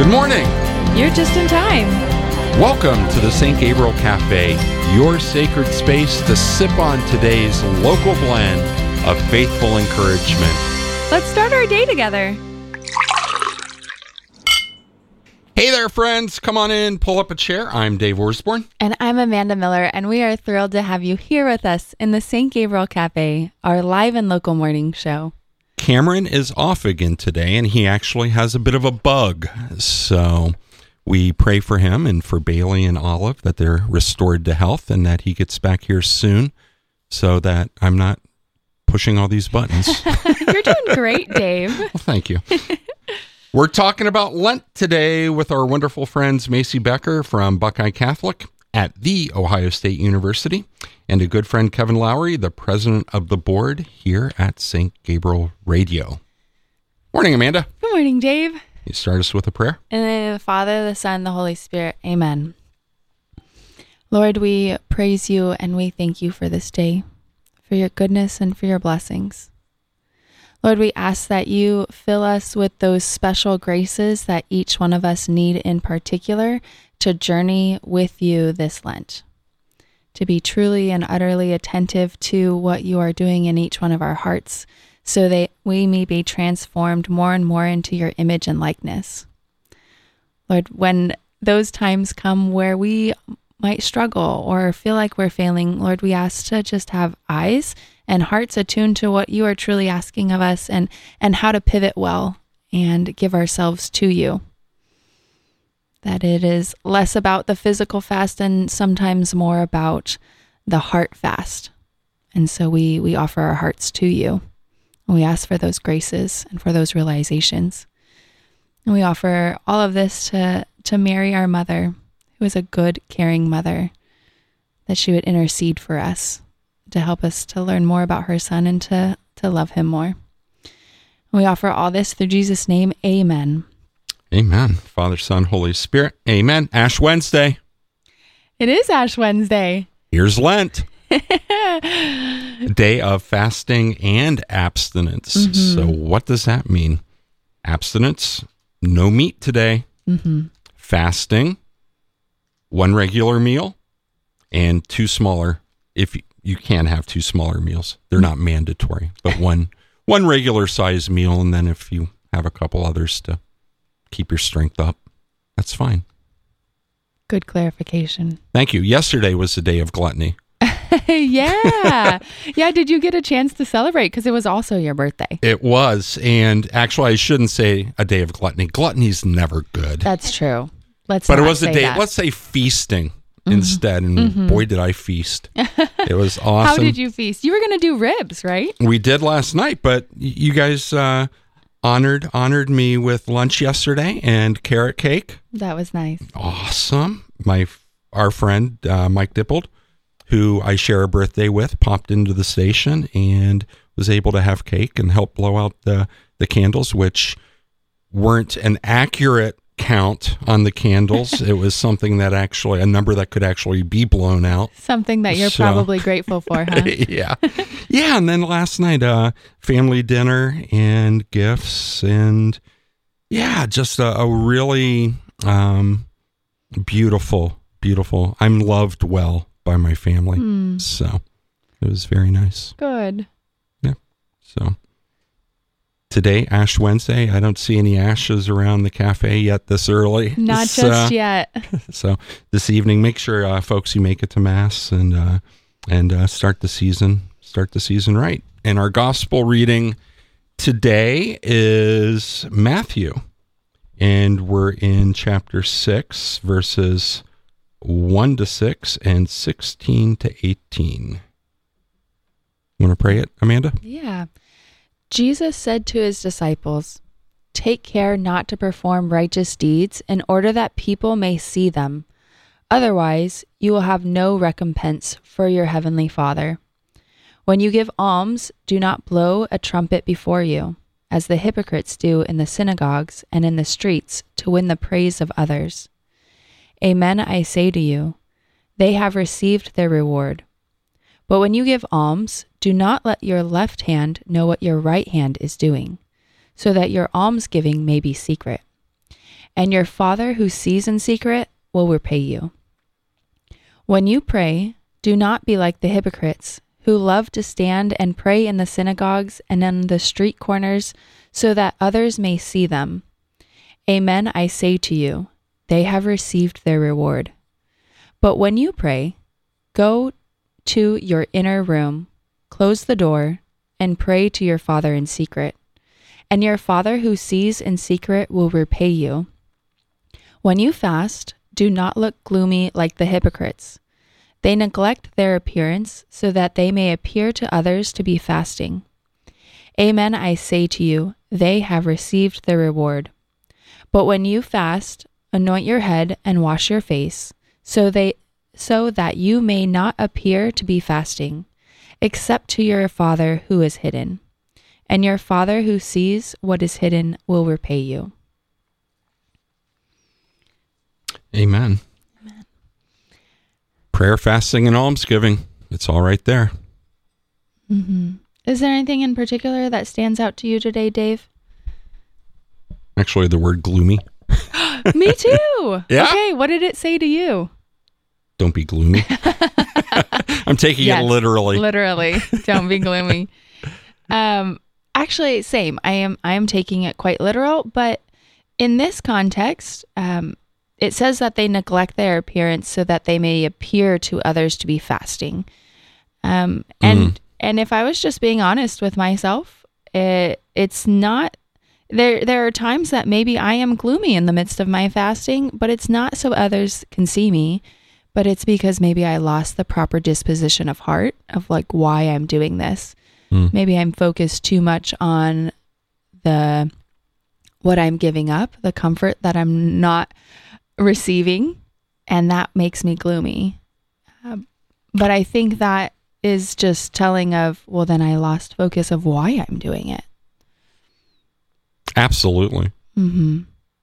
Good morning. You're just in time. Welcome to the St. Gabriel Cafe, your sacred space to sip on today's local blend of faithful encouragement. Let's start our day together. Hey there, friends. Come on in, pull up a chair. I'm Dave Orsborn. And I'm Amanda Miller, and we are thrilled to have you here with us in the St. Gabriel Cafe, our live and local morning show. Cameron is off again today, and he actually has a bit of a bug. So we pray for him and for Bailey and Olive that they're restored to health and that he gets back here soon so that I'm not pushing all these buttons. You're doing great, Dave. well, thank you. We're talking about Lent today with our wonderful friends Macy Becker from Buckeye Catholic at The Ohio State University and a good friend, Kevin Lowry, the president of the board here at St. Gabriel Radio. Morning, Amanda. Good morning, Dave. You start us with a prayer. In the name of the Father, the Son, the Holy Spirit. Amen. Lord, we praise you and we thank you for this day, for your goodness and for your blessings. Lord, we ask that you fill us with those special graces that each one of us need in particular to journey with you this Lent to be truly and utterly attentive to what you are doing in each one of our hearts, so that we may be transformed more and more into your image and likeness. Lord, when those times come where we might struggle or feel like we're failing, Lord, we ask to just have eyes and hearts attuned to what you are truly asking of us and, and how to pivot well and give ourselves to you that it is less about the physical fast and sometimes more about the heart fast. And so we we offer our hearts to you. And we ask for those graces and for those realizations. And we offer all of this to to Mary our mother, who is a good caring mother, that she would intercede for us to help us to learn more about her son and to to love him more. And we offer all this through Jesus' name. Amen. Amen. Father, Son, Holy Spirit. Amen. Ash Wednesday. It is Ash Wednesday. Here's Lent. Day of fasting and abstinence. Mm-hmm. So, what does that mean? Abstinence, no meat today. Mm-hmm. Fasting, one regular meal and two smaller. If you can have two smaller meals, they're not mandatory, but one one regular size meal, and then if you have a couple others to keep your strength up. That's fine. Good clarification. Thank you. Yesterday was the day of gluttony. yeah. yeah. Did you get a chance to celebrate? Because it was also your birthday. It was. And actually, I shouldn't say a day of gluttony. Gluttony's never good. That's true. Let's But it was a day, that. let's say feasting mm-hmm. instead. And mm-hmm. boy, did I feast. It was awesome. How did you feast? You were going to do ribs, right? We did last night, but you guys, uh, honored honored me with lunch yesterday and carrot cake. That was nice. Awesome. My our friend uh, Mike Dippold, who I share a birthday with, popped into the station and was able to have cake and help blow out the the candles, which weren't an accurate count on the candles. it was something that actually, a number that could actually be blown out. Something that you're so, probably grateful for, huh? yeah. Yeah. And then last night, uh, family dinner and gifts and yeah, just a, a really um, beautiful, beautiful. I'm loved well by my family. Mm. So it was very nice. Good. Yeah. So today, Ash Wednesday. I don't see any ashes around the cafe yet this early. Not just uh, yet. So this evening, make sure, uh, folks, you make it to mass and uh, and uh, start the season. Start the season right. And our gospel reading today is Matthew, and we're in chapter six, verses one to six and sixteen to eighteen. Want to pray it, Amanda? Yeah. Jesus said to his disciples, Take care not to perform righteous deeds in order that people may see them. Otherwise, you will have no recompense for your heavenly Father. When you give alms, do not blow a trumpet before you, as the hypocrites do in the synagogues and in the streets to win the praise of others. Amen, I say to you, they have received their reward. But when you give alms, do not let your left hand know what your right hand is doing, so that your almsgiving may be secret. and your Father who sees in secret will repay you. When you pray, do not be like the hypocrites who love to stand and pray in the synagogues and in the street corners so that others may see them. Amen, I say to you, they have received their reward. But when you pray, go to your inner room, close the door, and pray to your Father in secret. And your Father who sees in secret will repay you. When you fast, do not look gloomy like the hypocrites. They neglect their appearance so that they may appear to others to be fasting. Amen, I say to you, they have received their reward. But when you fast, anoint your head and wash your face, so they so that you may not appear to be fasting, except to your Father who is hidden. And your Father who sees what is hidden will repay you. Amen. Amen. Prayer, fasting, and almsgiving. It's all right there. Mm-hmm. Is there anything in particular that stands out to you today, Dave? Actually, the word gloomy. Me too. yeah. Okay, what did it say to you? Don't be gloomy. I'm taking yes, it literally. Literally. Don't be gloomy. Um actually same. I am I am taking it quite literal, but in this context, um, it says that they neglect their appearance so that they may appear to others to be fasting. Um, and mm. and if I was just being honest with myself, it, it's not there. There are times that maybe I am gloomy in the midst of my fasting, but it's not so others can see me. But it's because maybe I lost the proper disposition of heart of like why I'm doing this. Mm. Maybe I'm focused too much on the what I'm giving up, the comfort that I'm not receiving, and that makes me gloomy. Um, but I think that is just telling of, well, then I lost focus of why I'm doing it. Absolutely. Mm-hmm.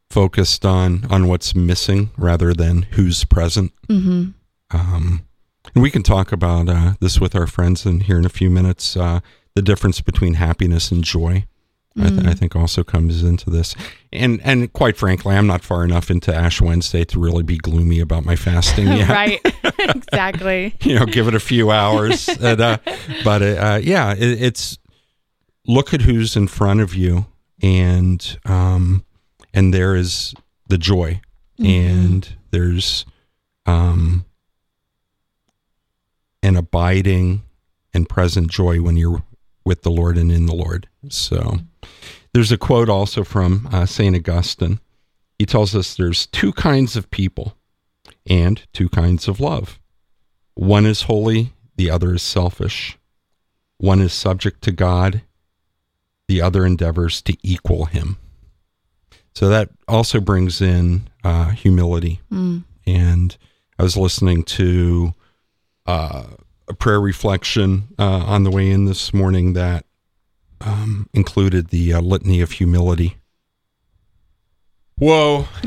Focused on on what's missing rather than who's present. Mm-hmm. Um, and we can talk about uh, this with our friends in here in a few minutes. Uh, the difference between happiness and joy. Mm. I, th- I, mm. think also comes into this. And and quite frankly, I'm not far enough into Ash Wednesday to really be gloomy about my fasting yet. right, exactly. you know, give it a few hours. and, uh, but uh, yeah, it, it's look at who's in front of you, and um, and there is the joy, mm-hmm. and there's um, an abiding and present joy when you're with the Lord and in the Lord. So there's a quote also from uh, St. Augustine. He tells us there's two kinds of people and two kinds of love. One is holy, the other is selfish. One is subject to God, the other endeavors to equal him. So that also brings in uh, humility. Mm. And I was listening to uh, a prayer reflection uh, on the way in this morning that um, included the uh, litany of humility. Whoa!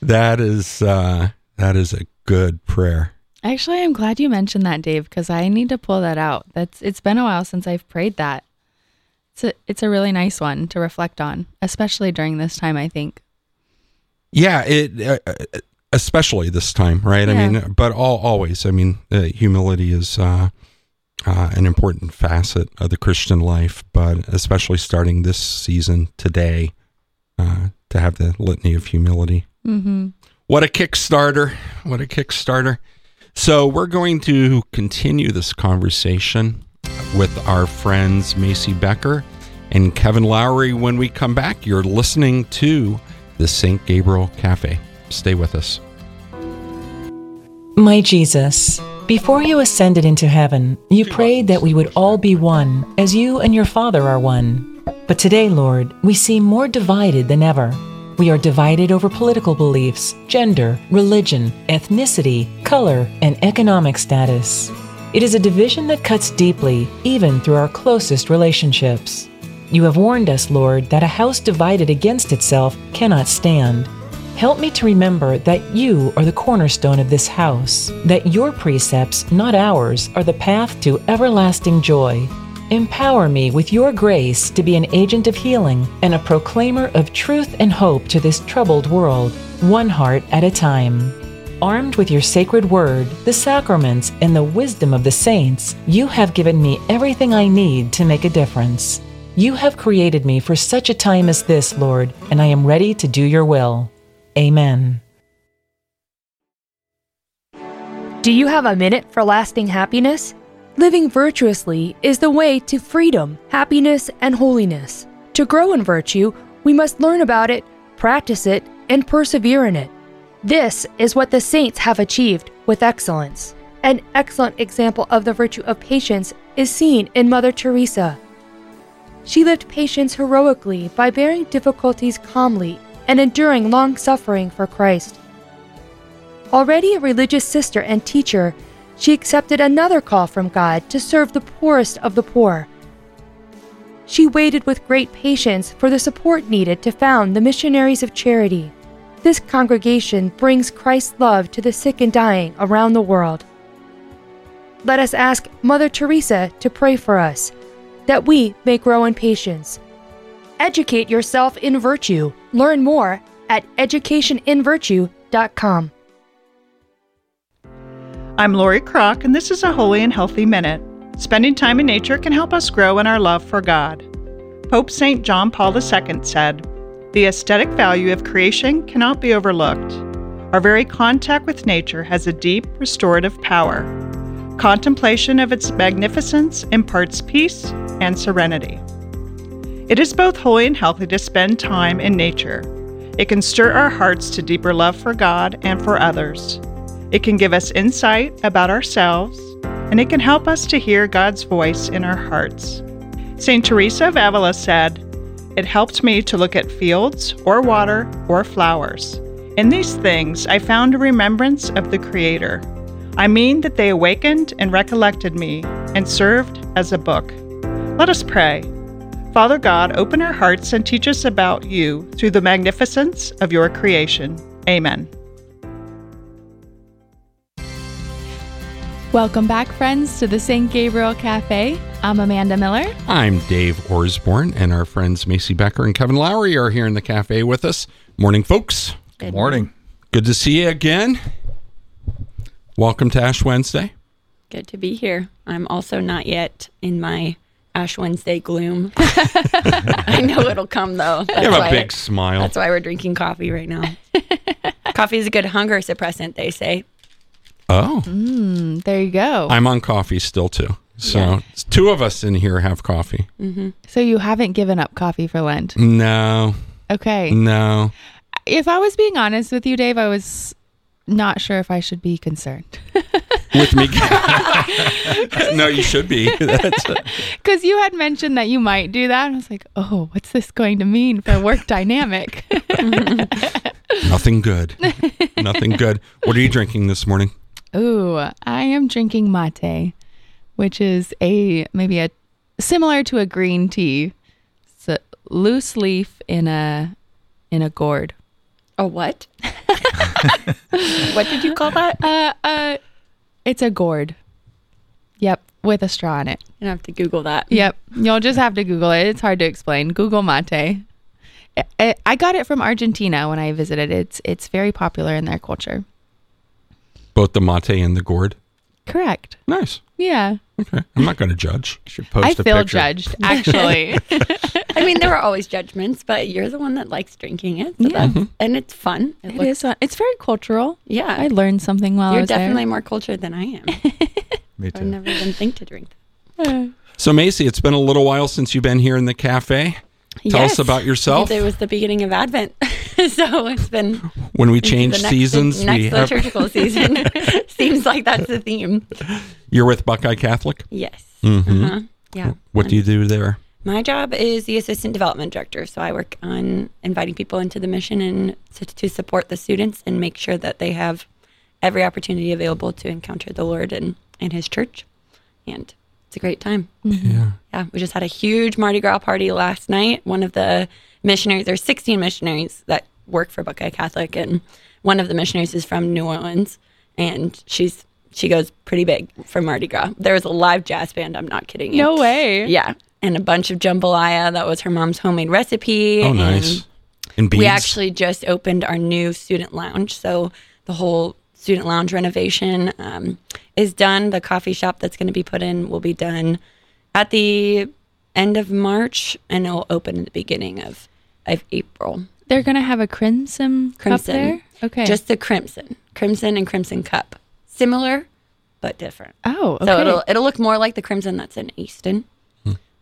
that is uh, that is a good prayer. Actually, I'm glad you mentioned that, Dave, because I need to pull that out. That's it's been a while since I've prayed that. It's a it's a really nice one to reflect on, especially during this time. I think. Yeah, it uh, especially this time, right? Yeah. I mean, but all always. I mean, uh, humility is uh, uh, an important facet of the Christian life, but especially starting this season today, uh, to have the litany of humility. Mm-hmm. What a Kickstarter! What a Kickstarter! So we're going to continue this conversation with our friends Macy Becker and Kevin Lowry when we come back. You're listening to the St. Gabriel Cafe. Stay with us. My Jesus, before you ascended into heaven, you prayed that we would all be one, as you and your Father are one. But today, Lord, we seem more divided than ever. We are divided over political beliefs, gender, religion, ethnicity, color, and economic status. It is a division that cuts deeply, even through our closest relationships. You have warned us, Lord, that a house divided against itself cannot stand. Help me to remember that you are the cornerstone of this house, that your precepts, not ours, are the path to everlasting joy. Empower me with your grace to be an agent of healing and a proclaimer of truth and hope to this troubled world, one heart at a time. Armed with your sacred word, the sacraments, and the wisdom of the saints, you have given me everything I need to make a difference. You have created me for such a time as this, Lord, and I am ready to do your will. Amen. Do you have a minute for lasting happiness? Living virtuously is the way to freedom, happiness, and holiness. To grow in virtue, we must learn about it, practice it, and persevere in it. This is what the saints have achieved with excellence. An excellent example of the virtue of patience is seen in Mother Teresa. She lived patience heroically by bearing difficulties calmly and enduring long suffering for Christ. Already a religious sister and teacher, she accepted another call from God to serve the poorest of the poor. She waited with great patience for the support needed to found the Missionaries of Charity. This congregation brings Christ's love to the sick and dying around the world. Let us ask Mother Teresa to pray for us, that we may grow in patience. Educate yourself in virtue. Learn more at educationinvirtue.com. I'm Lori Kroc, and this is a Holy and Healthy Minute. Spending time in nature can help us grow in our love for God. Pope St. John Paul II said, The aesthetic value of creation cannot be overlooked. Our very contact with nature has a deep restorative power. Contemplation of its magnificence imparts peace and serenity. It is both holy and healthy to spend time in nature. It can stir our hearts to deeper love for God and for others. It can give us insight about ourselves, and it can help us to hear God's voice in our hearts. St. Teresa of Avila said, It helped me to look at fields or water or flowers. In these things, I found a remembrance of the Creator. I mean that they awakened and recollected me and served as a book. Let us pray. Father God, open our hearts and teach us about you through the magnificence of your creation. Amen. Welcome back, friends, to the St. Gabriel Cafe. I'm Amanda Miller. I'm Dave Osborne, and our friends Macy Becker and Kevin Lowry are here in the cafe with us. Morning, folks. Good morning. Good to see you again. Welcome to Ash Wednesday. Good to be here. I'm also not yet in my Ash Wednesday gloom. I know it'll come though. That's You have a why- big smile. That's why we're drinking coffee right now. coffee is a good hunger suppressant, they say. Oh, Mm, there you go. I'm on coffee still too. So Yeah. two of us in here have coffee. Mm-hmm. so you haven't given up coffee for Lent. No, Okay. no. If I was being honest with you, Dave, I was not sure if I should be concerned. With me. no, you should be. Because you had mentioned that you might do that. I was like, oh, what's this going to mean for work dynamic? nothing good. Nothing good. What are you drinking this morning? Ooh, I am drinking mate, which is a maybe a similar to a green tea. It's a loose leaf in a in a gourd. A what? what did you call that? Uh, uh, it's a gourd. Yep, with a straw in it. You have to Google that. Yep, you'll just have to Google it. It's hard to explain. Google mate. I- I I got it from Argentina when I visited. It's it's very popular in their culture. Both the mate and the gourd. Correct. Nice. Yeah, Okay. I'm not going to judge. You should post I a feel picture. judged actually. I mean, there are always judgments, but you're the one that likes drinking it. So Yeah. that's, mm-hmm. and it's fun. It, it looks, is. fun. It's very cultural. Yeah. I learned something while I You're was definitely more cultured than I am. Me too. I've never even think to drink that. Uh. So, Macy, it's been a little while since you've been here in the cafe. Tell us about yourself. It was the beginning of Advent. so it's been When we change next, seasons, the next we have, liturgical season. Seems like that's the theme. you're with Buckeye Catholic. Yes. Mhm. Uh-huh. Yeah. What do you do there? My job is the assistant development director. So I work on inviting people into the mission and to, to support the students and make sure that they have every opportunity available to encounter the Lord and, and his church. And it's a great time. Yeah. Yeah, we just had a huge Mardi Gras party last night. One of the missionaries, there's 16 missionaries that work for Buckeye Catholic, and one of the missionaries is from New Orleans, and she's she goes pretty big for Mardi Gras. There was a live jazz band. I'm not kidding you. No way. Yeah, and a bunch of jambalaya. That was her mom's homemade recipe. Oh, and nice. And beads. We actually just opened our new student lounge, so the whole student lounge renovation um, is done. The coffee shop that's going to be put in will be done at the end of March, and it'll open at the beginning of of April. They're gonna have a crimson, cup Crimson. there. Okay. Just the crimson, crimson and crimson cup, similar but different. oh, okay. So it'll it'll look more like the crimson that's in Easton.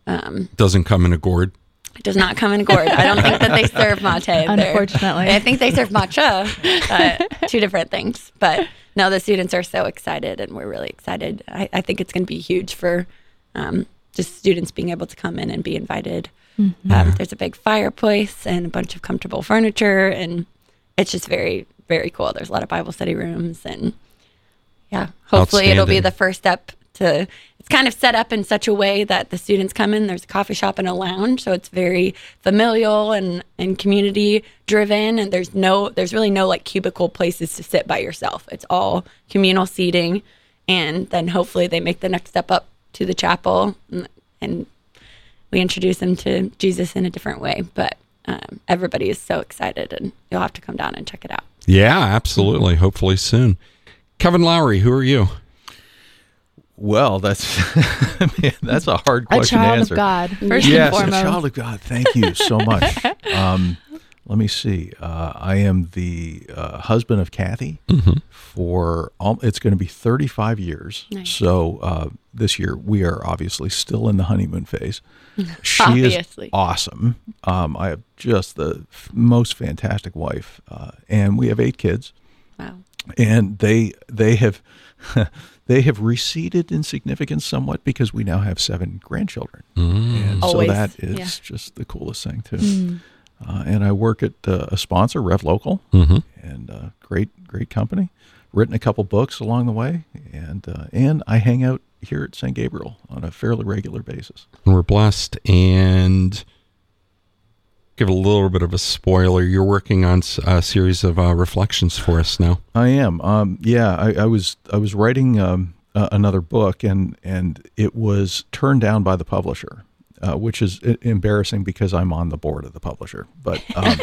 Um, doesn't come in a gourd. It does not come in a gourd. I don't think that they serve mate. there. Unfortunately. I think they serve matcha. Uh, two different things. But no, the students are so excited, and we're really excited. I, I think it's going to be huge for um, just students being able to come in and be invited. Um, there's a big fireplace and a bunch of comfortable furniture, and it's just very, very cool. There's a lot of Bible study rooms, and yeah, hopefully it'll be the first step to. It's kind of set up in such a way that the students come in. There's a coffee shop and a lounge, so it's very familial and and community driven. And there's no, there's really no like cubicle places to sit by yourself. It's all communal seating, and then hopefully they make the next step up to the chapel, and, and we introduce them to Jesus in a different way. But um, everybody is so excited, and you'll have to come down and check it out. Yeah, absolutely. Hopefully soon. Kevin Lowry, who are you? Well, that's man, that's a hard a question to child answer. of God, first yes, and foremost. a child of God. Thank you so much. um, let me see. Uh, I am the uh, husband of Kathy for all, it's going to be 35 years. Nice. So uh, this year we are obviously still in the honeymoon phase. She Obviously. is awesome. Um, I have just the f- most fantastic wife, uh, and we have eight kids Wow. and they they have they have receded in significance somewhat because we now have seven grandchildren, and Always, so that is yeah. just the coolest thing too. Uh, and I work at uh, a sponsor, RevLocal, Mm-hmm. and uh, great great company. Written a couple books along the way, and uh, and I hang out here at St. Gabriel on a fairly regular basis. And We're blessed and give a little bit of a spoiler. You're working on a series of uh, reflections for us now. I am. Um, yeah, I, I was I was writing um, uh, another book, and and it was turned down by the publisher, uh, which is embarrassing because I'm on the board of the publisher. But um,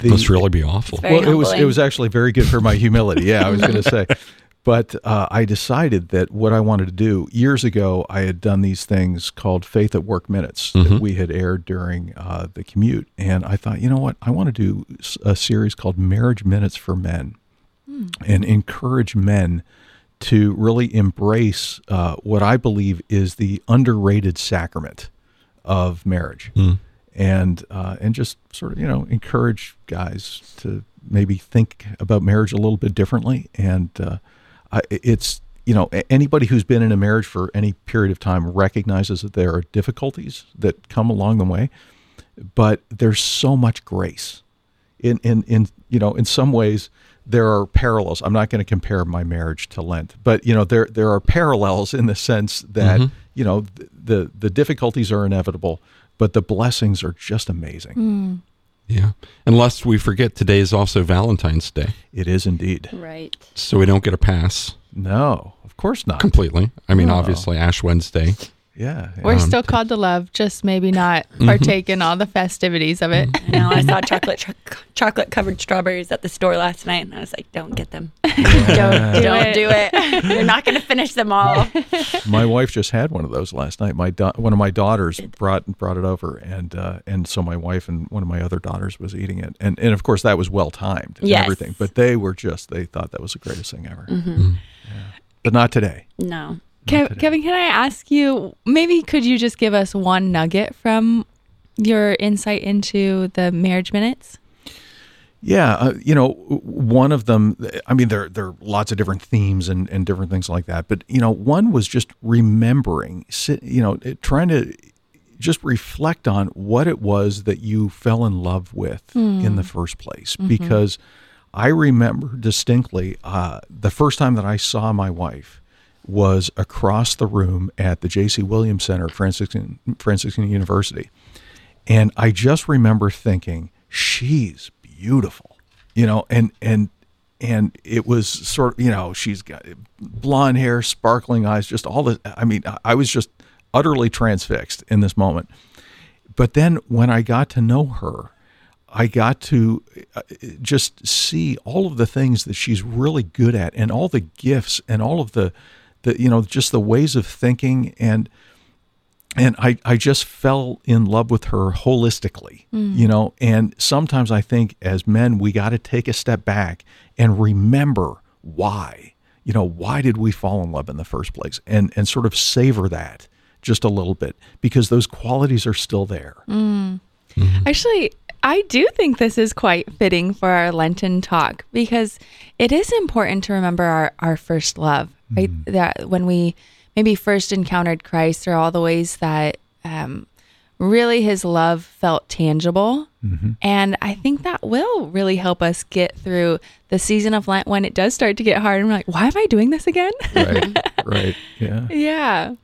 the, Must really be awful. Very well, it was it was actually very good for my humility. Yeah, I was going to say. But uh, I decided that what I wanted to do years ago, I had done these things called Faith at Work Minutes that we had aired during uh, the commute. And I thought, you know what? I want to do a series called Marriage Minutes for Men and encourage men to really embrace uh, what I believe is the underrated sacrament of marriage, and uh, and just sort of you know encourage guys to maybe think about marriage a little bit differently. And uh, I, it's you know anybody who's been in a marriage for any period of time recognizes that there are difficulties that come along the way, but there's so much grace. In in in you know in some ways there are parallels. I'm not going to compare my marriage to lent but you know there there are parallels in the sense that mm-hmm. you know th- the the difficulties are inevitable but the blessings are just amazing mm. Yeah. And lest we forget, today is also Valentine's Day. it is indeed Right. So we don't get a pass no of course not completely. I mean, No. obviously, Ash Wednesday. Yeah, yeah. We're still called to love, just maybe not partake in all the festivities of it. I know. I saw chocolate cho- chocolate covered strawberries at the store last night, and I was like, "Don't get them. Don't do Don't it. do it. You're not going to finish them all." my wife just had one of those last night. My da- one of my daughters brought brought it over, and uh, and so my wife and one of my other daughters was eating it, and and of course that was well timed and Yes. everything. But they were just they thought that was the greatest thing ever. Mm-hmm. Yeah. But not today. No. Kev- Kevin, can I ask you, maybe could you just give us one nugget from your insight into the marriage minutes? Yeah, uh, you know, one of them. I mean, there there are lots of different themes and, and different things like that. But you know, one was just remembering, you know, trying to just reflect on what it was that you fell in love with in the first place. Because I remember distinctly uh, the first time that I saw my wife was across the room at the J.C. Williams Center Franciscan Franciscan University. And I just remember thinking, she's beautiful, you know, and and and it was sort of you know she's got blonde hair, sparkling eyes, just all the. I mean, I was just utterly transfixed in this moment. But then when I got to know her, I got to uh, just see all of the things that she's really good at and all the gifts and all of the the you know just the ways of thinking. And and I, I just fell in love with her holistically mm. you know? And sometimes i think as men we got to take a step back and remember why you know why did we fall in love in the first place? And and sort of savor that just a little bit because those qualities are still there. Mm. Mm-hmm. Actually, I do think this is quite fitting for our Lenten talk because it is important to remember our, our first love, right? That when we maybe first encountered Christ or all the ways that um, really his love felt tangible. And I think that will really help us get through the season of Lent when it does start to get hard and we're like, why am I doing this again? right right yeah yeah.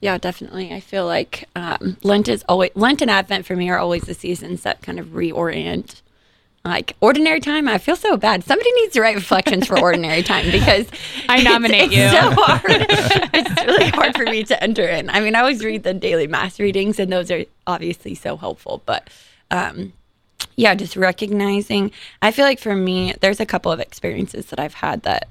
Yeah, definitely. I feel like um, Lent is always Lent and Advent for me are always the seasons that kind of reorient. Like ordinary time, I feel so bad. Somebody needs to write reflections for ordinary time because I nominate it's, you. It's so hard. it's really hard for me to enter in. I mean, I always read the daily mass readings, and those are obviously so helpful. But um, yeah, just recognizing. I feel like for me, there's a couple of experiences that I've had that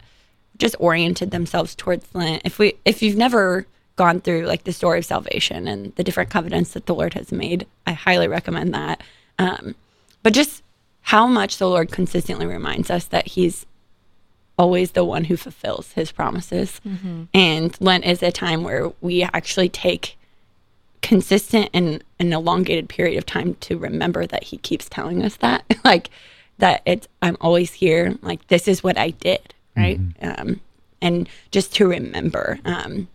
just oriented themselves towards Lent. If we, if you've never gone through like the story of salvation and the different covenants that the Lord has made, I highly recommend that. Um, but just how much the Lord consistently reminds us that He's always the one who fulfills His promises, and Lent is a time where we actually take consistent and an elongated period of time to remember that he keeps telling us that. Like that it's i'm always here. Like this is what i did right? Um and just to remember um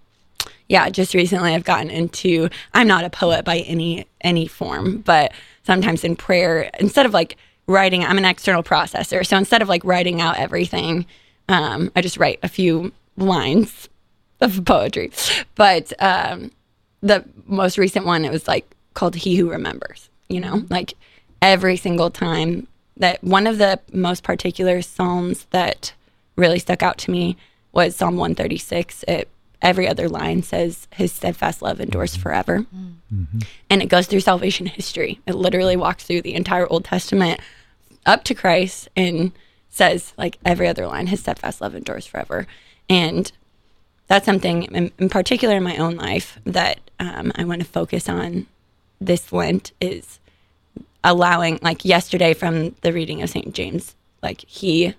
yeah just recently i've gotten into i'm not a poet by any any form but sometimes in prayer instead of like writing i'm an external processor. So instead of like writing out everything um i just write a few lines of poetry. But um the most recent one it was like called he who remembers you know? Like every single time that one of the most particular psalms that really stuck out to me was psalm 136 it every other line says his steadfast love endures forever. And it goes through salvation history. It literally walks through the entire old testament up to christ and says like every other line his steadfast love endures forever and that's something in, in particular in my own life that um, I want to focus on this Lent is allowing, like yesterday from the reading of St. James, like he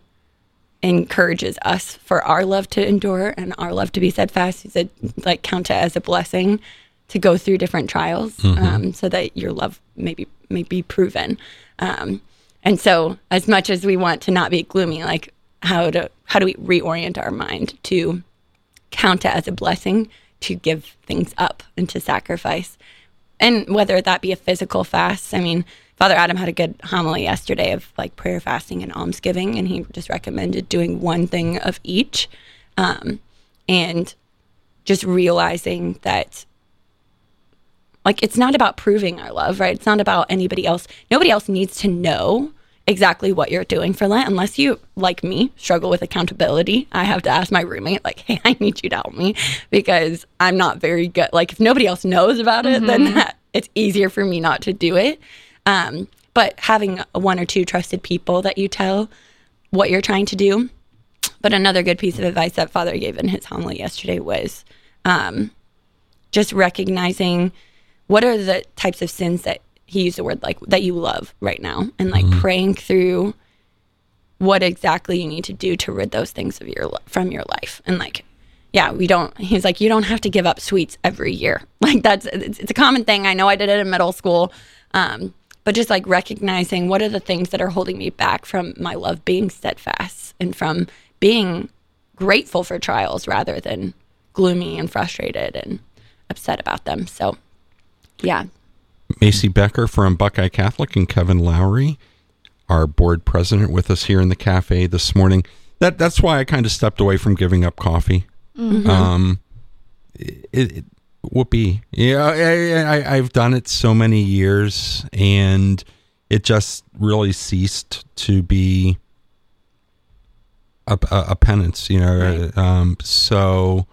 encourages us for our love to endure and our love to be steadfast. He said, like, count it as a blessing to go through different trials um, so that your love may be, may be proven. Um, and so, as much as we want to not be gloomy, like, how to how do we reorient our mind to count it as a blessing to give things up and to sacrifice. And whether that be a physical fast, I mean, Father Adam had a good homily yesterday of like prayer, fasting, and almsgiving, and he just recommended doing one thing of each. Um, and just realizing that like it's not about proving our love, right? It's not about anybody else. Nobody else needs to know exactly what you're doing for Lent unless you, like me, struggle with accountability. I have to ask my roommate, like, hey, I need you to help me because I'm not very good. Like, if nobody else knows about it, then that, it's easier for me not to do it. Um, but having one or two trusted people that you tell what you're trying to do. But another good piece of advice that Father gave in his homily yesterday was um, just recognizing what are the types of sins that he used the word like that you love right now? And like praying through what exactly you need to do to rid those things of your from your life. And like yeah we don't he's like you don't have to give up sweets every year. Like that's it's, it's a common thing. I know i did it in middle school. Um, but just like recognizing what are the things that are holding me back from my love being steadfast and from being grateful for trials rather than gloomy and frustrated and upset about them. So yeah Macy Becker from Buckeye Catholic and Kevin Lowry, our board president, with us here in the cafe this morning. That that's why I kind of stepped away from giving up coffee. Um, it, it whoopee. Yeah, I, I, I've done it so many years, and it just really ceased to be a, a, a penance, you know. Right. Um, so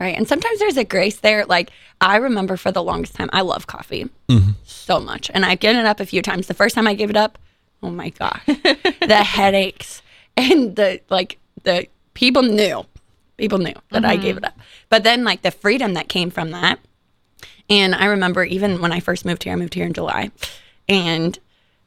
Right. And sometimes there's a grace there. Like I remember for the longest time, I love coffee mm-hmm. so much. And I've given it up a few times. The first time I gave it up, oh my God, the headaches and the like the people knew. People knew that I gave mm-hmm. it up. But then like the freedom that came from that. And I remember even when I first moved here, I moved here in July. And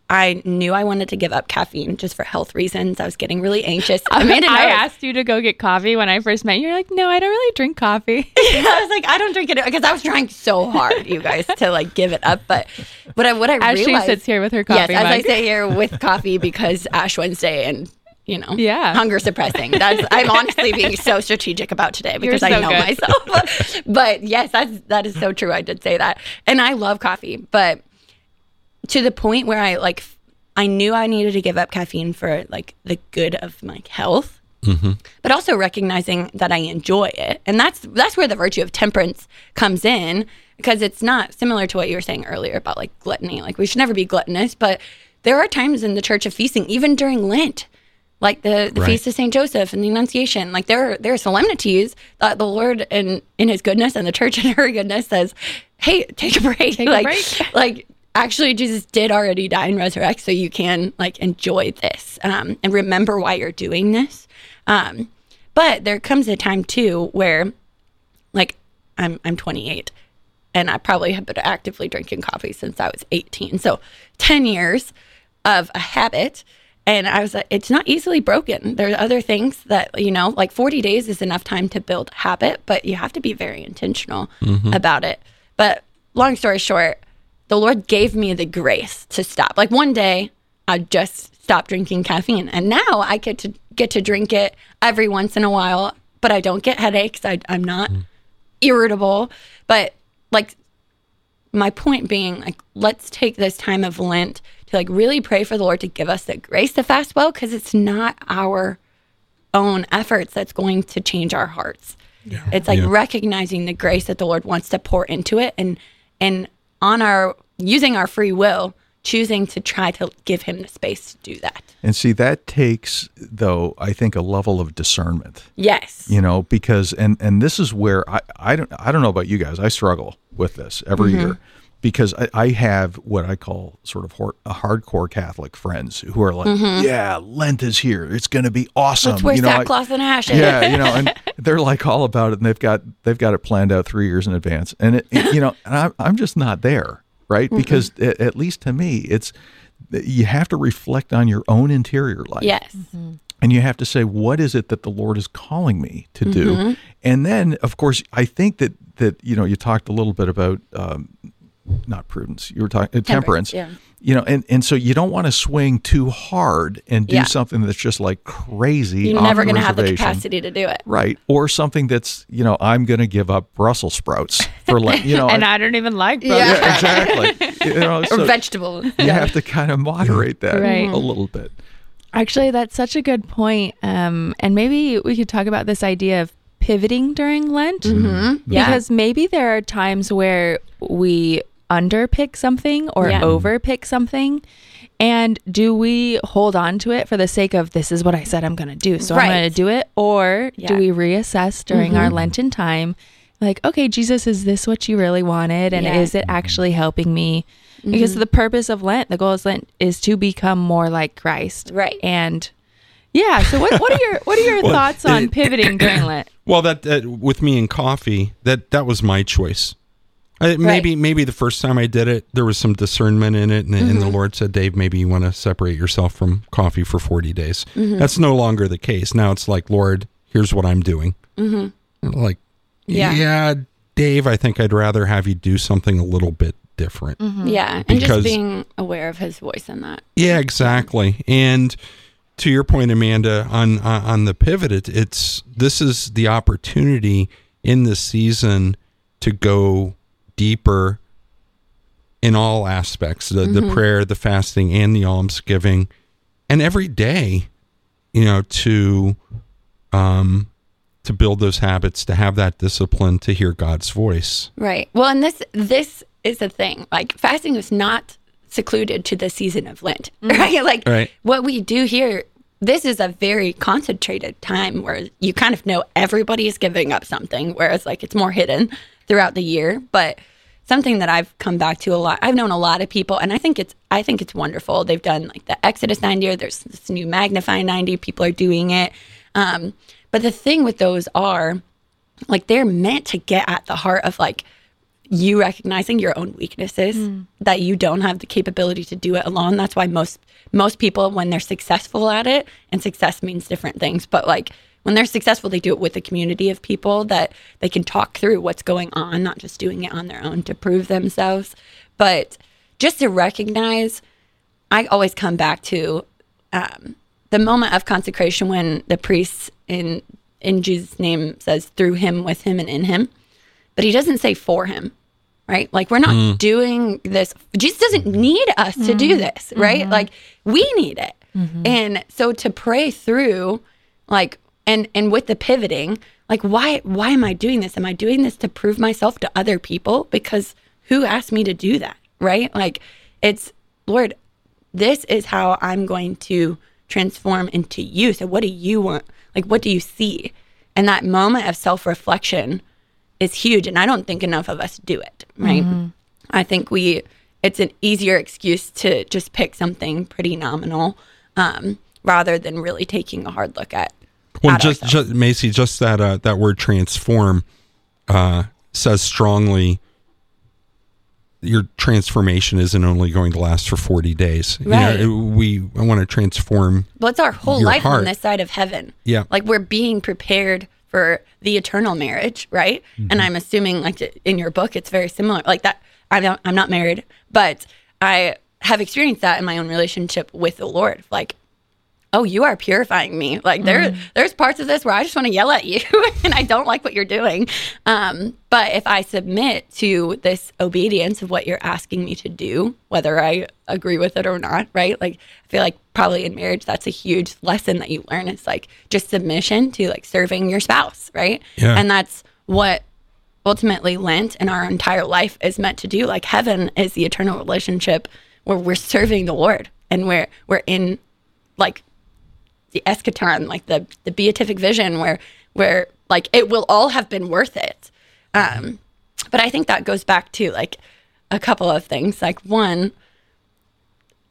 I knew I wanted to give up caffeine just for health reasons. I was getting really anxious. Amanda I asked you to go get coffee when I first met you. You're like, no, I don't really drink coffee. I was like, I don't drink it because I was trying so hard, you guys, to like give it up. But what I what I As she realized, sits here with her yes, coffee as I sit here with coffee because Ash Wednesday and you know, Yeah. hunger suppressing. That's I'm honestly being so strategic about today because I know good. myself. but yes, that's that is so true. I did say that, and I love coffee, but to the point where I like, I knew I needed to give up caffeine for like the good of my health mm-hmm. but also recognizing that I enjoy it. And that's that's where the virtue of temperance comes in because it's not similar to what you were saying earlier about like gluttony. Like we should never be gluttonous, but there are times in the church of feasting, even during Lent, like the, the Right. feast of Saint Joseph and the Annunciation. Like there are, there are solemnities that the Lord in in His goodness and the church in her goodness says, "Hey, take a break." Take a like, break. like actually Jesus did already die and resurrect, so you can like enjoy this um, and remember why you're doing this. Um, but there comes a time too where, like, I'm I'm 28, and I probably have been actively drinking coffee since I was 18. So 10 years of a habit. And I was like, it's not easily broken. There are other things that, you know, like 40 days is enough time to build habit, but you have to be very intentional about it. But long story short, the Lord gave me the grace to stop. Like one day, I just stopped drinking caffeine, and now I get to get to drink it every once in a while. But I don't get headaches. I, I'm not mm. irritable. But like my point being like let's take this time of lent to like really pray for the lord to give us the grace to fast well because it's not our own efforts that's going to change our hearts it's like Yeah. recognizing the grace that the lord wants to pour into it and and on our using our free will choosing to try to give him the space to do that And see, that takes, though, I think, a level of discernment. yes You know, because and and this is where I I don't I don't know about you guys. I struggle with this every Mm-hmm. year because I, I have what I call sort of hor- a hardcore Catholic friends who are like, yeah, Lent is here. It's going to be awesome. Mm-hmm. let's wear you know, I- sackcloth and ashes yeah, you know, and they're like all about it, and they've got they've got it planned out three years in advance, and it, it- you know, and I'm I'm just not there, right? Because at, at least to me, it's you have to reflect on your own interior life, yes and you have to say, what is it that the Lord is calling me to do, Mm-hmm. and then of course, I think that that you know, you talked a little bit about. Um, not prudence. You were talking uh, temperance. yeah. You know, and, and so you don't want to swing too hard and do Yeah. something that's just like crazy. you're never going to have the capacity to do it Right. Or something that's, you know, I'm going to give up Brussels sprouts for, like, you know, and I- I don't even like Yeah. brothers. yeah, exactly. You know, or vegetables you have to kind of moderate that Right. a little bit. Actually, that's such a good point. Um, and maybe we could talk about this idea of pivoting during Lent. Mm-hmm. Yeah. Because maybe there are times where we underpick something or Yeah. overpick something. And do we hold on to it for the sake of this is what I said I'm going to do, so I'm going to do it? Or Yeah. Mm-hmm. do we reassess during our Lenten time? Like, okay, Jesus, is this what you really wanted? And Yeah. Mm-hmm. is it actually helping me? Because the purpose of Lent, the goal of Lent is to become more like Christ. Right. And yeah, so what, what are your what are your thoughts on pivoting during Lent? Well, that, that with me and coffee, that that was my choice. I, maybe maybe the first time I did it, there was some discernment in it, and, and Mm-hmm. the Lord said, "Dave, maybe you want to separate yourself from coffee for forty days." Mm-hmm. That's no longer the case. Now it's like, Lord, here's what I'm doing. Mm-hmm. Like, Yeah. yeah. Dave, I think I'd rather have you do something a little bit different. Yeah, and just being aware of his voice in that. Yeah, exactly. And to your point, Amanda, on on on the pivot, it, it's this is the opportunity in this season to go deeper in all aspects the, the prayer, the fasting, and the almsgiving, and every day, you know, to um to build those habits, to have that discipline, to hear God's voice. Right. Well, and this this is the thing. Like fasting is not secluded to the season of Lent, right? Like Right. what we do here this is a very concentrated time where you kind of know everybody is giving up something, whereas like it's more hidden throughout the year. But something that I've come back to a lot. I've known a lot of people, and I think it's I think it's wonderful. They've done like the Exodus 90, or there's this new Magnify 90. People are doing it. Um, but the thing with those are like they're meant to get at the heart of like you recognizing your own weaknesses that you don't have the capability to do it alone that's why most most people when they're successful at it and success means different things but like when they're successful they do it with a community of people that they can talk through what's going on not just doing it on their own to prove themselves. But just to recognize i always come back to um, the moment of consecration when the priest in in jesus name says through him with him and in him but he doesn't say for him right? Like we're not hmm. doing this. Jesus doesn't need us to do mm-hmm. this right? Mm-hmm. Like we need it. Mm-hmm. And so to pray through like and and with the pivoting like why why am i doing this? Am i doing this to prove myself to other people? Because who asked me to do that right? Like it's lord this is how i'm going to transform into you. So what do you want? Like what do you see? And that moment of self-reflection is huge and i don't think enough of us do it right? I think we it's an easier excuse to just pick something pretty nominal um, rather than really taking a hard look at Well, just, just Macy, just that uh, that word transform uh, says strongly. Your transformation isn't only going to last for forty days. You know, Right. we want to transform. Well, it's our whole life heart. on this side of heaven. Yeah. Like we're being prepared for the eternal marriage, right? Mm-hmm. And I'm assuming, like in your book, it's very similar. Like that, I don't, I'm not married, but I have experienced that in my own relationship with the Lord. Like, oh, you are purifying me. Like there, there's parts of this where I just want to yell at you, and I don't like what you're doing. Um, but if I submit to this obedience of what you're asking me to do, whether I agree with it or not, right? Like I feel like probably in marriage that's a huge lesson that you learn. It's like just submission to like serving your spouse, right? Yeah. And that's what ultimately Lent and our entire life is meant to do. Like heaven is the eternal relationship where we're serving the Lord and we're we're in like the eschaton, like the the beatific vision where where like it will all have been worth it. Um but I think that goes back to like a couple of things. Like one,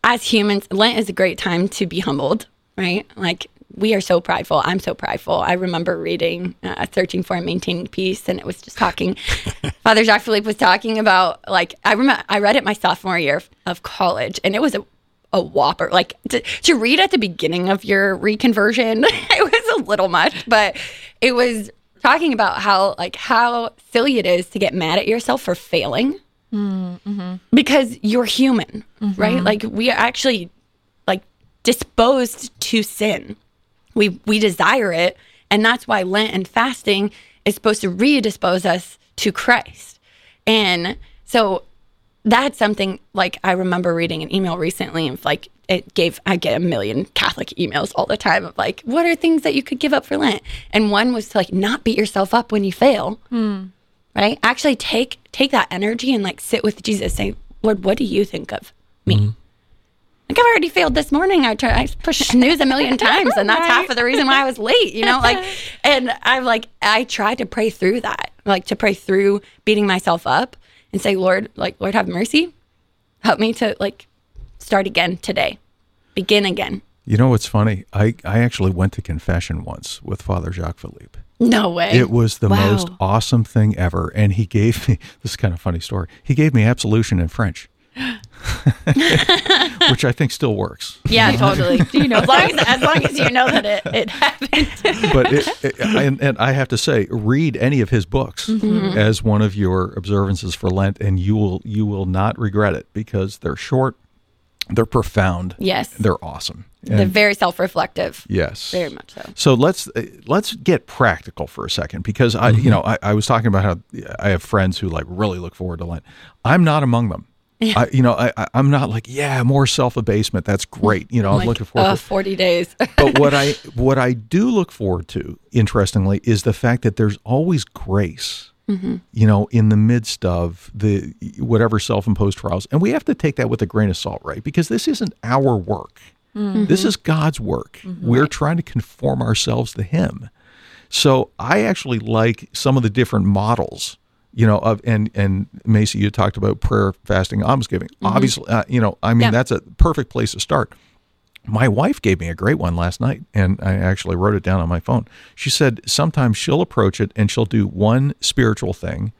as humans, Lent is a great time to be humbled, right? Like we are so prideful. I'm so prideful. I remember reading uh, Searching for and Maintaining Peace, and it was just talking. Father Jacques Philippe was talking about like I remember I read it my sophomore year of, of college, and it was a a whopper. Like to, to read at the beginning of your reconversion, it was a little much, but it was talking about how like how silly it is to get mad at yourself for failing mm-hmm. because you're human, mm-hmm. right? Like we are actually like disposed to sin. We we desire it, and that's why Lent and fasting is supposed to redispose us to Christ. And so that's something like I remember reading an email recently of like it gave I get a million Catholic emails all the time of like what are things that you could give up for Lent, and one was to like not beat yourself up when you fail, hmm. right? Actually take take that energy and like sit with Jesus, say, Lord, what do you think of me? Mm-hmm. Like I've already failed this morning. I try I pushed snooze a million times, and that's half of the reason why I was late. You know, like, and I'm like, I tried to pray through that, like to pray through beating myself up and say, Lord, like, Lord, have mercy, help me to like start again today, begin again. You know what's funny? I, I actually went to confession once with Father Jacques Philippe. No way. It was the Wow. most awesome thing ever. And he gave me this is kind of funny story. He gave me absolution in French. Which I think still works. yeah, totally. You know as long as, as long as you know that it, it happened. But it, it, and, and I have to say, read any of his books Mm-hmm. as one of your observances for Lent, and you will you will not regret it because they're short, they're profound, yes, they're awesome. they're very self-reflective. yes, Very much so. So let's uh, let's get practical for a second because I Mm-hmm. you know I, I was talking about how I have friends who like really look forward to Lent. I'm not among them. I, you know I, I'm not like yeah more self abasement that's great you know I'm Like, looking forward uh, to forty days. but what I what I do look forward to, interestingly, is the fact that there's always grace. Mm-hmm. You know, in the midst of the whatever self-imposed trials, and we have to take that with a grain of salt, right? Because this isn't our work. This is God's work. We're trying to conform ourselves to Him. So I actually like some of the different models, you know, of and and Macy, you talked about prayer, fasting, almsgiving. Mm-hmm. Obviously, uh, you know, I mean, Yeah. that's a perfect place to start. My wife gave me a great one last night, and I actually wrote it down on my phone. She said sometimes she'll approach it and she'll do one spiritual thing,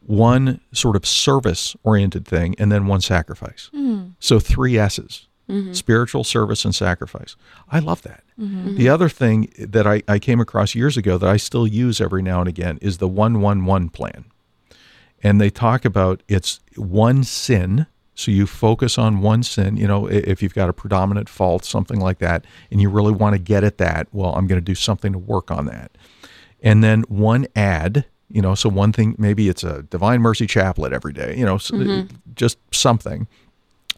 one sort of service oriented thing, and then one sacrifice. Mm-hmm. So three S's mm-hmm. spiritual, service, and sacrifice. I love that. The other thing that I, I came across years ago that I still use every now and again is the 111 plan. And they talk about it's one sin. So you focus on one sin, you know, if you've got a predominant fault, something like that, and you really want to get at that, well, I'm going to do something to work on that. And then one add, you know, so one thing, maybe it's a Divine Mercy Chaplet every day, you know, s- mm-hmm. just something.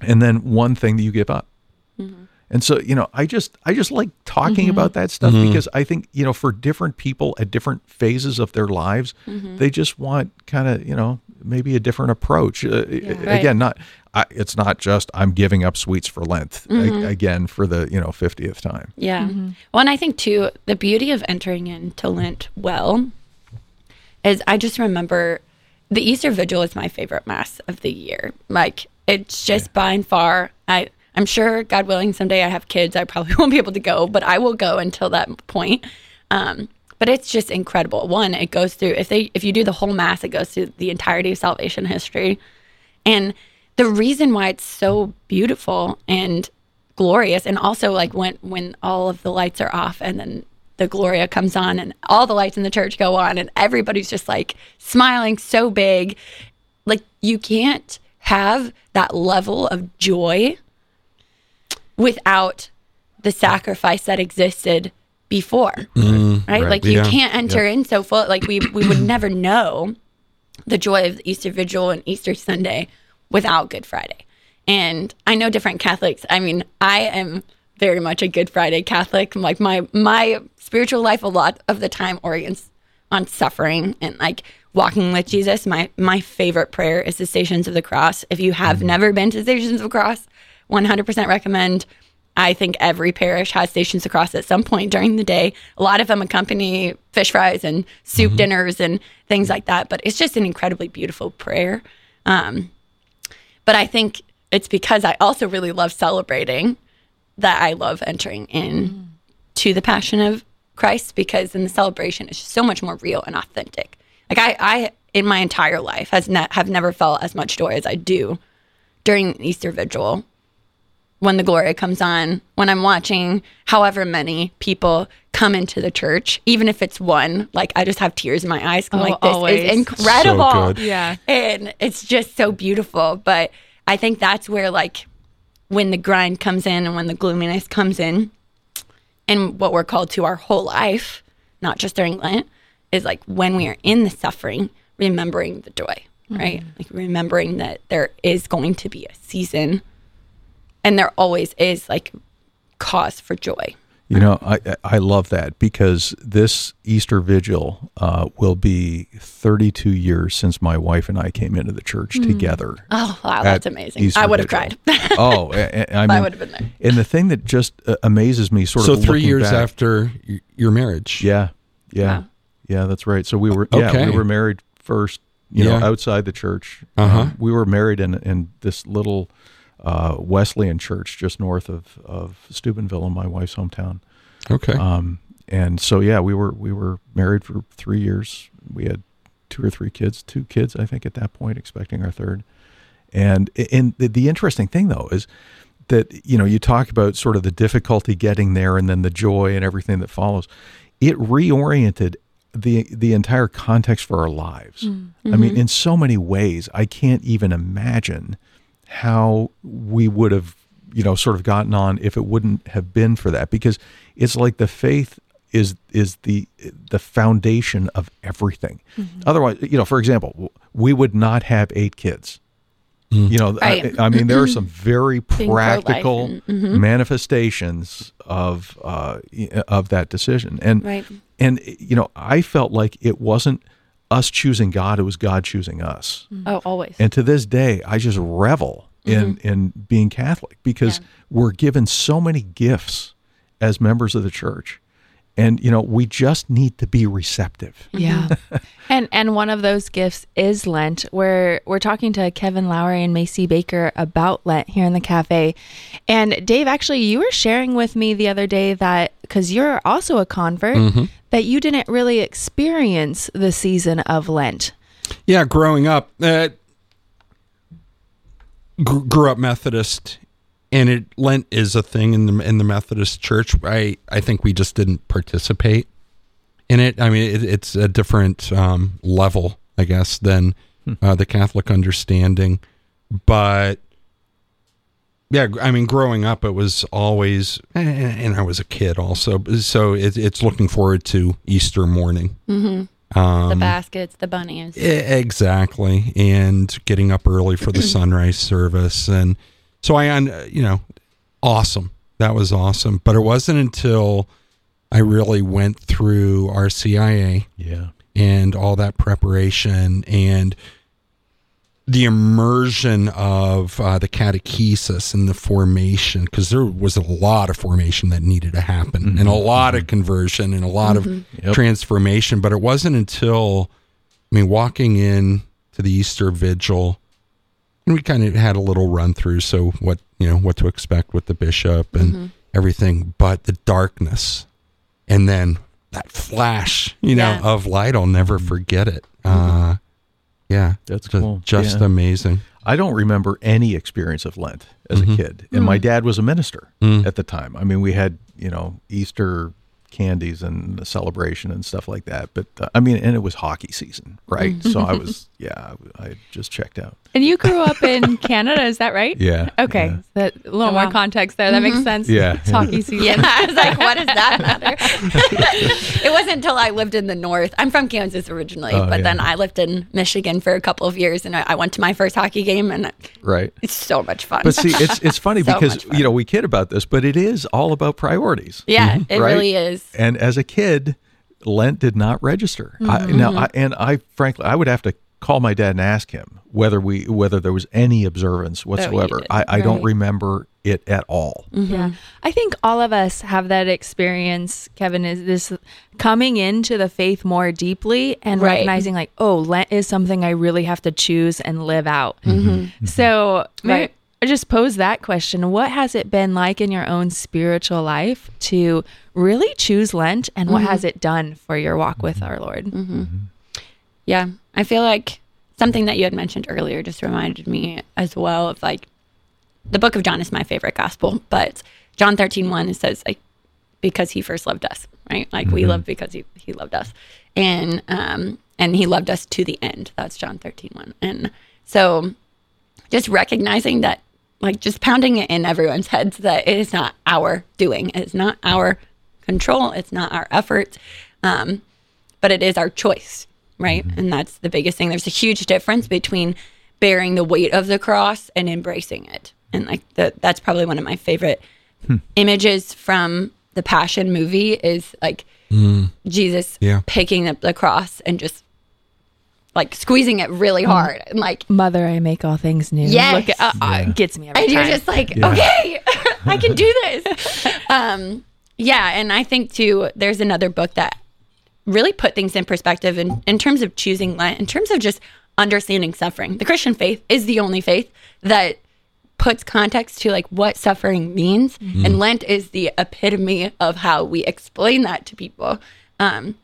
And then one thing that you give up. Mm-hmm. And so, you know, I just I just like talking mm-hmm. about that stuff mm-hmm. because I think, you know, for different people at different phases of their lives, mm-hmm. they just want kind of, you know, maybe a different approach. Uh, Again, not I, it's not just I'm giving up sweets for Lent a- again for the, you know, 50th time. Yeah. Well, and I think too, the beauty of entering into Lent well is I just remember the Easter Vigil is my favorite mass of the year. Like it's just by and far. I I'm sure, God willing, someday I have kids. I probably won't be able to go, but I will go until that point. Um, but it's just incredible. One, it goes through if they if you do the whole mass, it goes through the entirety of salvation history. And the reason why it's so beautiful and glorious and also like when when all of the lights are off and then the Gloria comes on and all the lights in the church go on and everybody's just like smiling so big. Like you can't have that level of joy without the sacrifice that existed before. Mm. right? right. Like you can't enter in so full like we we would never know the joy of the Easter Vigil and Easter Sunday without Good Friday. And I know different Catholics. I mean, I am very much a Good Friday Catholic. Like my my spiritual life a lot of the time orients on suffering and like walking with Jesus. My my favorite prayer is the Stations of the Cross. If you have mm-hmm. never been to Stations of the Cross, 100% recommend. I think every parish has stations across at some point during the day. A lot of them accompany fish fries and soup dinners and things like that. But it's just an incredibly beautiful prayer. Um, but I think it's because I also really love celebrating that I love entering in to the Passion of Christ because in the celebration it's just so much more real and authentic. Like I, I in my entire life has ne- have never felt as much joy as I do during Easter Vigil when the glory comes on, when I'm watching however many people come into the church, even if it's one, like I just have tears in my eyes. I'm Oh, like, this always. is incredible. So. Yeah. And it's just so beautiful. But I think that's where, like, when the grind comes in and when the gloominess comes in, and what we're called to our whole life, not just during Lent, is like when we are in the suffering, remembering the joy, right? Mm-hmm. Like remembering that there is going to be a season and there always is like cause for joy. You know, I I love that because this Easter Vigil uh, will be 32 years since my wife and I came into the church together. Oh, wow, that's amazing. Easter I would have cried. oh, I, I mean, would've been there. And the thing that just uh, amazes me, sort of So three years back- after your marriage. Yeah, yeah, Wow. yeah. That's right. So we were, yeah, Okay. we were married first. You Yeah. know, outside the church. Uh-huh. Um, we were married in in this little uh, Wesleyan church just north of of Steubenville, in my wife's hometown. Okay. Um, and so yeah, we were we were married for three years. We had two or three kids, two kids, I think, at that point, expecting our third. And and the, the interesting thing though is that you know you talk about sort of the difficulty getting there, and then the joy and everything that follows. It reoriented the the entire context for our lives. I mean, in so many ways, I can't even imagine how we would have you know sort of gotten on if it wouldn't have been for that because it's like the faith is is the the foundation of everything otherwise you know for example we would not have eight kids you know Right. I, I mean there are some very practical and- mhm. manifestations of uh of that decision and Right. and you know i felt like it wasn't us choosing god it was god choosing us mm-hmm. Oh, always. and to this day, I just revel in mm-hmm. in being Catholic because Yeah. we're given so many gifts as members of the church, and you know we just need to be receptive. Yeah. and and one of those gifts is Lent. We're we're talking to Kevin Lowry and Macy Becker about Lent here in the cafe. And Dave, actually you were sharing with me the other day that cuz you're also a convert that you didn't really experience the season of Lent. Yeah, growing up, uh, gr- grew up Methodist, and it Lent is a thing in the in the Methodist Church. I I think we just didn't participate in it. I mean, it, it's a different um, level, I guess, than uh, the Catholic understanding. But yeah, I mean, growing up, it was always, eh, and I was a kid also, so it, it's looking forward to Easter morning. the baskets, the bunnies. Exactly, and getting up early for the sunrise service, and so I, you know, awesome. That was awesome. But it wasn't until I really went through RCIA Yeah, and all that preparation and the immersion of uh, the catechesis and the formation, because there was a lot of formation that needed to happen mm-hmm. and a lot of mm-hmm. conversion and a lot of mm-hmm. Yep. transformation. But it wasn't until, I mean, walking in to the Easter Vigil, and we kind of had a little run through, so what you know what to expect with the bishop and everything, but the darkness, and then that flash, you know, Yeah. of light. I'll never forget it. Uh, yeah, That's ju- cool. Just Yeah. amazing. I don't remember any experience of Lent as Mm-hmm. a kid, and my dad was a minister Mm. at the time. I mean, we had you know Easter candies and the celebration and stuff like that. But uh, I mean, and it was hockey season, right? Mm-hmm. So I was, yeah, I I just checked out. And you grew up in Canada, is that right? Yeah. Okay. yeah. That, a little Oh, more wow. context there. That makes sense. Yeah, It's yeah. hockey season. Yeah, I was like, what does that matter? it wasn't until I lived in the north. I'm from Kansas originally, Oh, but yeah. then I lived in Michigan for a couple of years, and I, I went to my first hockey game, and Right. it's so much fun. But see, it's it's funny So because fun. you know we kid about this, but it is all about priorities. yeah, it right? really is. And as a kid, Lent did not register. Mm-hmm. now, I, and I frankly, I would have to call my dad and ask him whether we whether there was any observance oh, whatsoever. I, I don't remember it at all. Mm-hmm. Yeah. I think all of us have that experience, Kevin, is this coming into the faith more deeply and Right. recognizing, like, oh, Lent is something I really have to choose and live out. Mm-hmm. Mm-hmm. So, Right. I just pose that question What has it been like in your own spiritual life to really choose Lent, and what mm-hmm. has it done for your walk with our Lord? Mm-hmm. Mm-hmm. Yeah, I feel like something that you had mentioned earlier just reminded me as well of like the book of John is my favorite gospel, but John 13, 1, says like because he first loved us, right? Like we love because he, he loved us. And um and he loved us to the end. That's John 13, 1. And so just recognizing that like just pounding it in everyone's heads that it is not our doing. It's not our control. It's not our effort. Um, but it is our choice, right? Mm-hmm. And that's the biggest thing. There's a huge difference between bearing the weight of the cross and embracing it. And like the, that's probably one of my favorite hmm. images from the Passion movie is like mm. Jesus Yeah. picking up the cross and just like squeezing it really hard and like Mother, I make all things new. Yes. Look at, uh, uh, it gets me every and time. you're just like, okay, I can do this. um, yeah, and I think too, there's another book that really put things in perspective in, in terms of choosing Lent, in terms of just understanding suffering. The Christian faith is the only faith that puts context to like what suffering means, and Lent is the epitome of how we explain that to people. Um,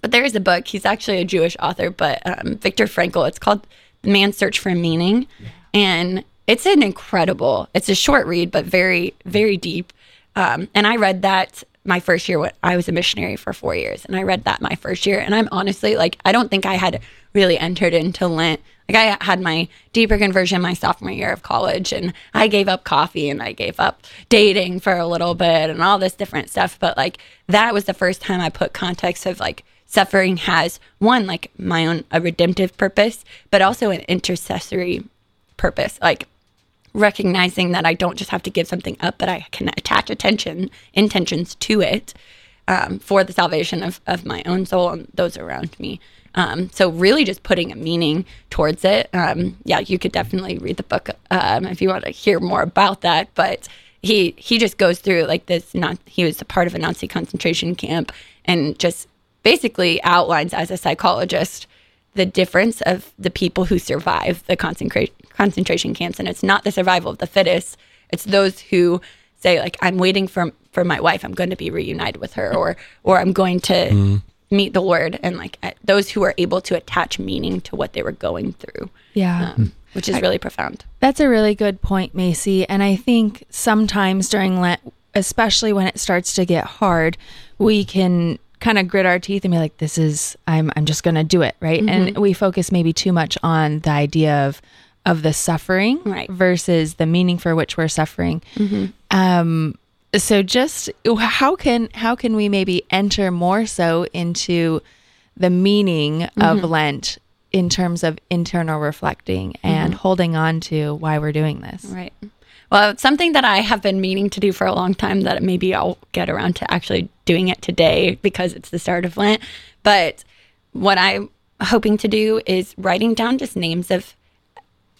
but there is a book. He's actually a Jewish author, but um, Viktor Frankl. It's called "The Man's Search for Meaning," and it's an incredible. It's a short read, but very, very deep. Um, and I read that my first year. When I was a missionary for four years, and I read that my first year. And I'm honestly like, I don't think I had really entered into Lent. Like I had my deeper conversion my sophomore year of college, and I gave up coffee and I gave up dating for a little bit and all this different stuff. But like that was the first time I put context of like suffering has one like my own a redemptive purpose, but also an intercessory purpose. Like recognizing that I don't just have to give something up, but I can attach attention intentions to it. um, for the salvation of, of my own soul and those around me. Um, so really just putting a meaning towards it. Um, yeah, you could definitely read the book um, if you want to hear more about that. But he he just goes through like this. Not he was a part of a Nazi concentration camp and just basically outlines as a psychologist the difference of the people who survive the concentra- concentration camps, and it's not the survival of the fittest. It's those who say like I'm waiting for for my wife. I'm going to be reunited with her, or or I'm going to mm. meet the Lord, and like those who are able to attach meaning to what they were going through. Yeah. Um, which is really profound. That's a really good point, Macy. And I think sometimes during Lent, especially when it starts to get hard, we can kind of grit our teeth and be like, this is, I'm, I'm just going to do it. Right. Mm-hmm. And we focus maybe too much on the idea of, of the suffering right. versus the meaning for which we're suffering. Mm-hmm. Um, so just how can how can we maybe enter more so into the meaning mm-hmm. of Lent in terms of internal reflecting and mm-hmm. holding on to why we're doing this? Right. Well, it's something that I have been meaning to do for a long time that maybe I'll get around to actually doing it today because it's the start of Lent. But what I'm hoping to do is writing down just names of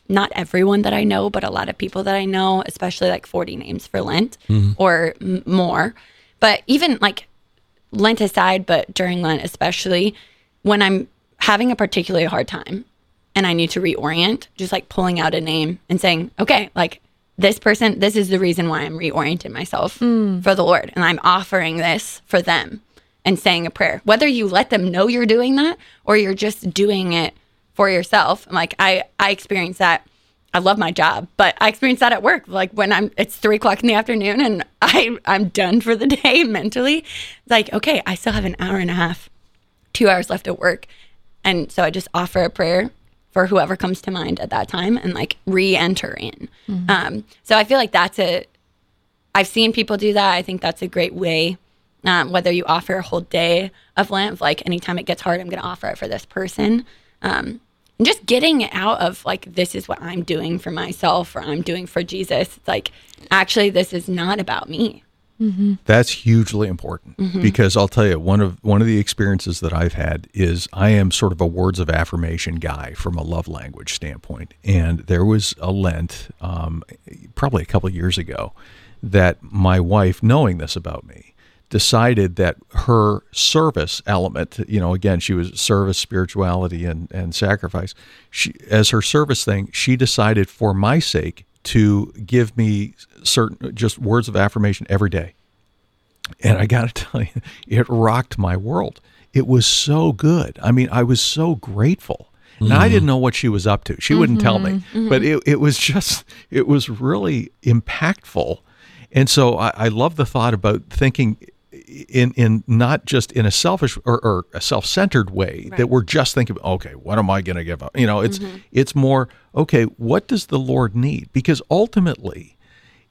not everyone that I know, but a lot of people that I know, especially like 40 names for Lent mm-hmm. or m- more. But even like Lent aside, but during Lent, especially when I'm having a particularly hard time and I need to reorient, just like pulling out a name and saying, okay, like this person, this is the reason why I'm reorienting myself mm. for the Lord. And I'm offering this for them and saying a prayer. Whether you let them know you're doing that or you're just doing it for yourself. Like I, I experience that. I love my job, but I experience that at work. Like when I'm, it's three o'clock in the afternoon and I, I'm done for the day mentally. Like, okay, I still have an hour and a half, two hours left at work. And so I just offer a prayer for whoever comes to mind at that time and like re-enter in. Mm-hmm. Um, so I feel like that's a. I've seen people do that. I think that's a great way. Um, whether you offer a whole day of Lent, like anytime it gets hard, I'm going to offer it for this person. Um, and just getting it out of like this is what I'm doing for myself or I'm doing for Jesus. It's like actually this is not about me. Mm-hmm. That's hugely important mm-hmm. because I'll tell you one of one of the experiences that I've had is I am sort of a words of affirmation guy from a love language standpoint, and there was a Lent um, probably a couple years ago that my wife, knowing this about me, decided that her service element, you know, again, she was service, spirituality, and and sacrifice. She, as her service thing, she decided for my sake to give me certain just words of affirmation every day. And I got to tell you, it rocked my world. It was so good. I mean, I was so grateful. Mm-hmm. I didn't know what she was up to. She mm-hmm, wouldn't tell me, mm-hmm. but it, it was just it was really impactful. And so I, I love the thought about thinking in in not just in a selfish or, or a self-centered way right. that we're just thinking okay what am i going to give up you know it's mm-hmm. it's more okay what does the lord need because ultimately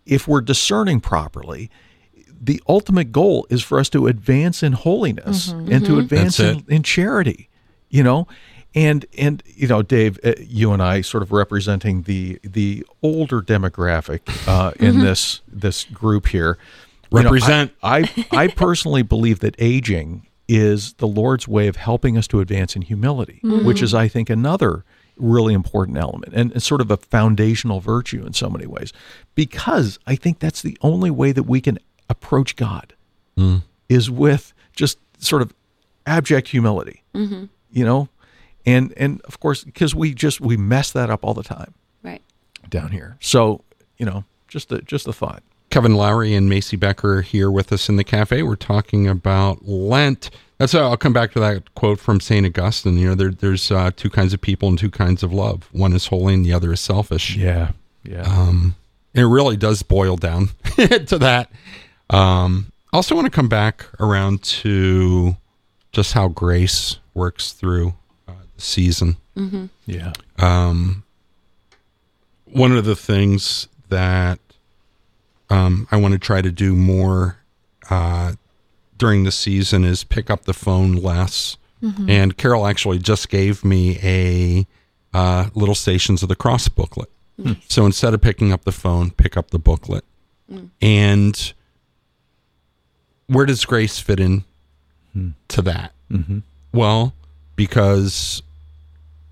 if we're discerning properly the ultimate goal is for us to advance in holiness mm-hmm. and to mm-hmm. advance in, in, charity you know and and you know dave uh, you and i sort of representing the the older demographic uh, in mm-hmm. this this group here Represent. You know, I, I, I personally believe that aging is the Lord's way of helping us to advance in humility, mm-hmm. which is, I think, another really important element and, and, sort of a foundational virtue in so many ways. Because I think that's the only way that we can approach God mm. is with just sort of abject humility, mm-hmm. you know, and and of course because we just we mess that up all the time, right down here. So you know, just a just a thought. Kevin Lowry and Macy Becker here with us in the cafe. We're talking about Lent. That's how I'll come back to that quote from St. Augustine. You know, there, there's uh, two kinds of people and two kinds of love. One is holy and the other is selfish. Yeah. Yeah. Um, it really does boil down to that. Um, I also want to come back around to just how grace works through uh, the season. Mm-hmm. Yeah. Um, one of the things that um, I want to try to do more uh, during the season is pick up the phone less. Mm-hmm. And Carol actually just gave me a uh, Little Stations of the Cross booklet. Nice. So instead of picking up the phone, pick up the booklet. Mm. And where does grace fit in to that? Well, because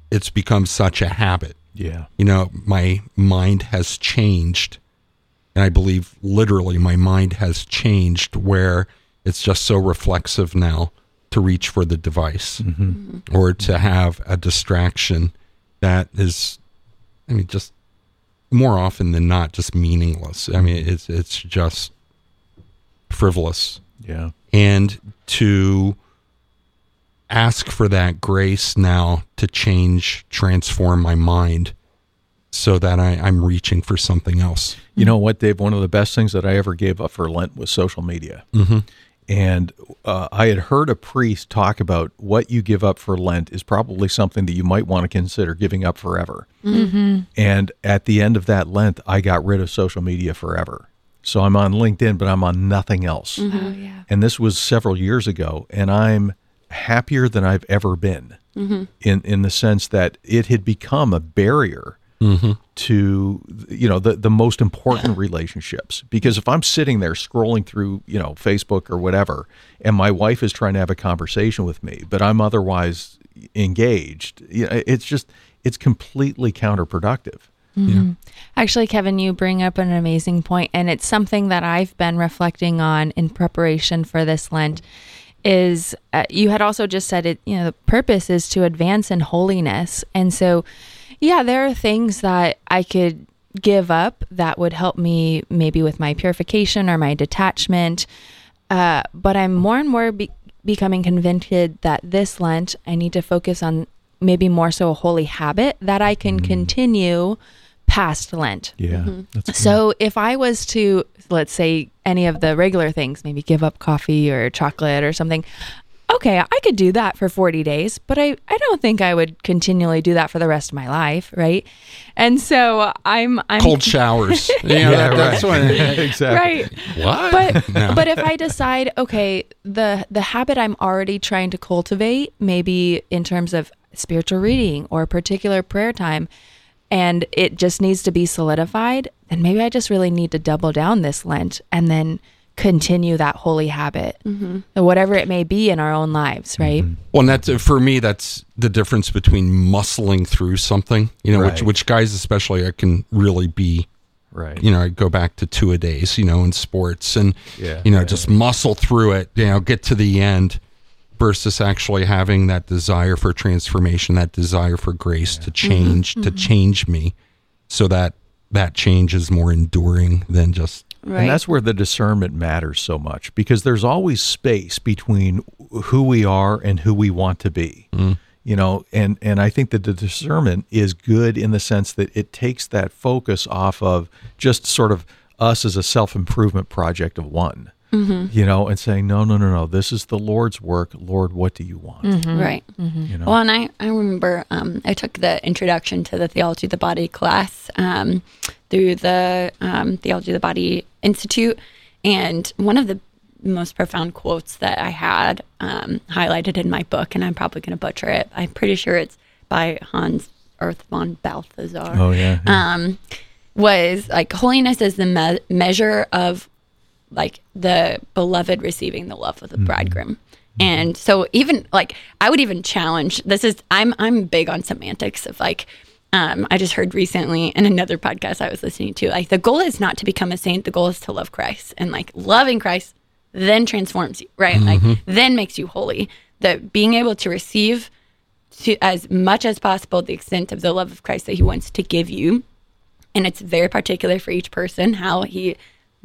it's become such a habit. Yeah. You know, my mind has changed. And I believe literally my mind has changed where it's just so reflexive now to reach for the device or to have a distraction that is, I mean, just more often than not, just meaningless. I mean, it's, it's just frivolous Yeah. and to ask for that grace now to change, transform my mind so that I, I'm reaching for something else. You know what, Dave? One of the best things that I ever gave up for Lent was social media. Mm-hmm. And uh, I had heard a priest talk about what you give up for Lent is probably something that you might want to consider giving up forever. Mm-hmm. And at the end of that Lent, I got rid of social media forever. So I'm on LinkedIn, but I'm on nothing else. Oh yeah. And this was several years ago, and I'm happier than I've ever been in in the sense that it had become a barrier to you know the the most important relationships. Because if I'm sitting there scrolling through you know Facebook or whatever and my wife is trying to have a conversation with me but I'm otherwise engaged you know, it's just it's completely counterproductive. Actually, Kevin, you bring up an amazing point, and it's something that I've been reflecting on in preparation for this Lent. Is uh, you had also just said it, you know, the purpose is to advance in holiness. And so, yeah, there are things that I could give up that would help me maybe with my purification or my detachment. Uh, but I'm more and more be- becoming convinced that this Lent, I need to focus on maybe more so a holy habit that I can continue past Lent. yeah that's So if I was to, let's say, any of the regular things, maybe give up coffee or chocolate or something, okay, I could do that for 40 days, but I, I don't think I would continually do that for the rest of my life, right? And so I'm, I'm Cold showers. You know, that- that's when, exactly right. what? But No. but if I decide, okay, the the habit I'm already trying to cultivate, maybe in terms of spiritual reading or a particular prayer time, and it just needs to be solidified, then maybe I just really need to double down this Lent and then continue that holy habit, mm-hmm. whatever it may be in our own lives, mm-hmm. right? Well, and that's for me. That's the difference between muscling through something, you know, which Right. which guys especially I can really be. right You know, I go back to two a days, you know, in sports, and Yeah. you know, Yeah. just muscle through it, you know, get to the end, versus actually having that desire for transformation, that desire for grace to change, to mm-hmm. change me, so that that change is more enduring than just Right. And that's where the discernment matters so much because there's always space between who we are and who we want to be. Mm-hmm. You know, and and I think that the discernment is good in the sense that it takes that focus off of just sort of us as a self-improvement project of one. You know, and saying, no, no, no, no, this is the Lord's work. Lord, what do you want? Right. You know, Well, and I, I remember um, I took the introduction to the Theology of the Body class um, through the um, Theology of the Body Institute. And one of the most profound quotes that I had um, highlighted in my book, and I'm probably going to butcher it. I'm pretty sure it's by Hans Urs von Balthasar. oh yeah, yeah. um, was like holiness is the me- measure of like the beloved receiving the love of the mm-hmm. bridegroom. Mm-hmm. And so even like I would even challenge this is I'm I'm big on semantics of like um, I just heard recently in another podcast I was listening to like the goal is not to become a saint. The goal is to love Christ. And like loving Christ then transforms you right? Like mm-hmm. then makes you holy. That being able to receive to as much as possible the extent of the love of Christ that he wants to give you. And it's very particular for each person how he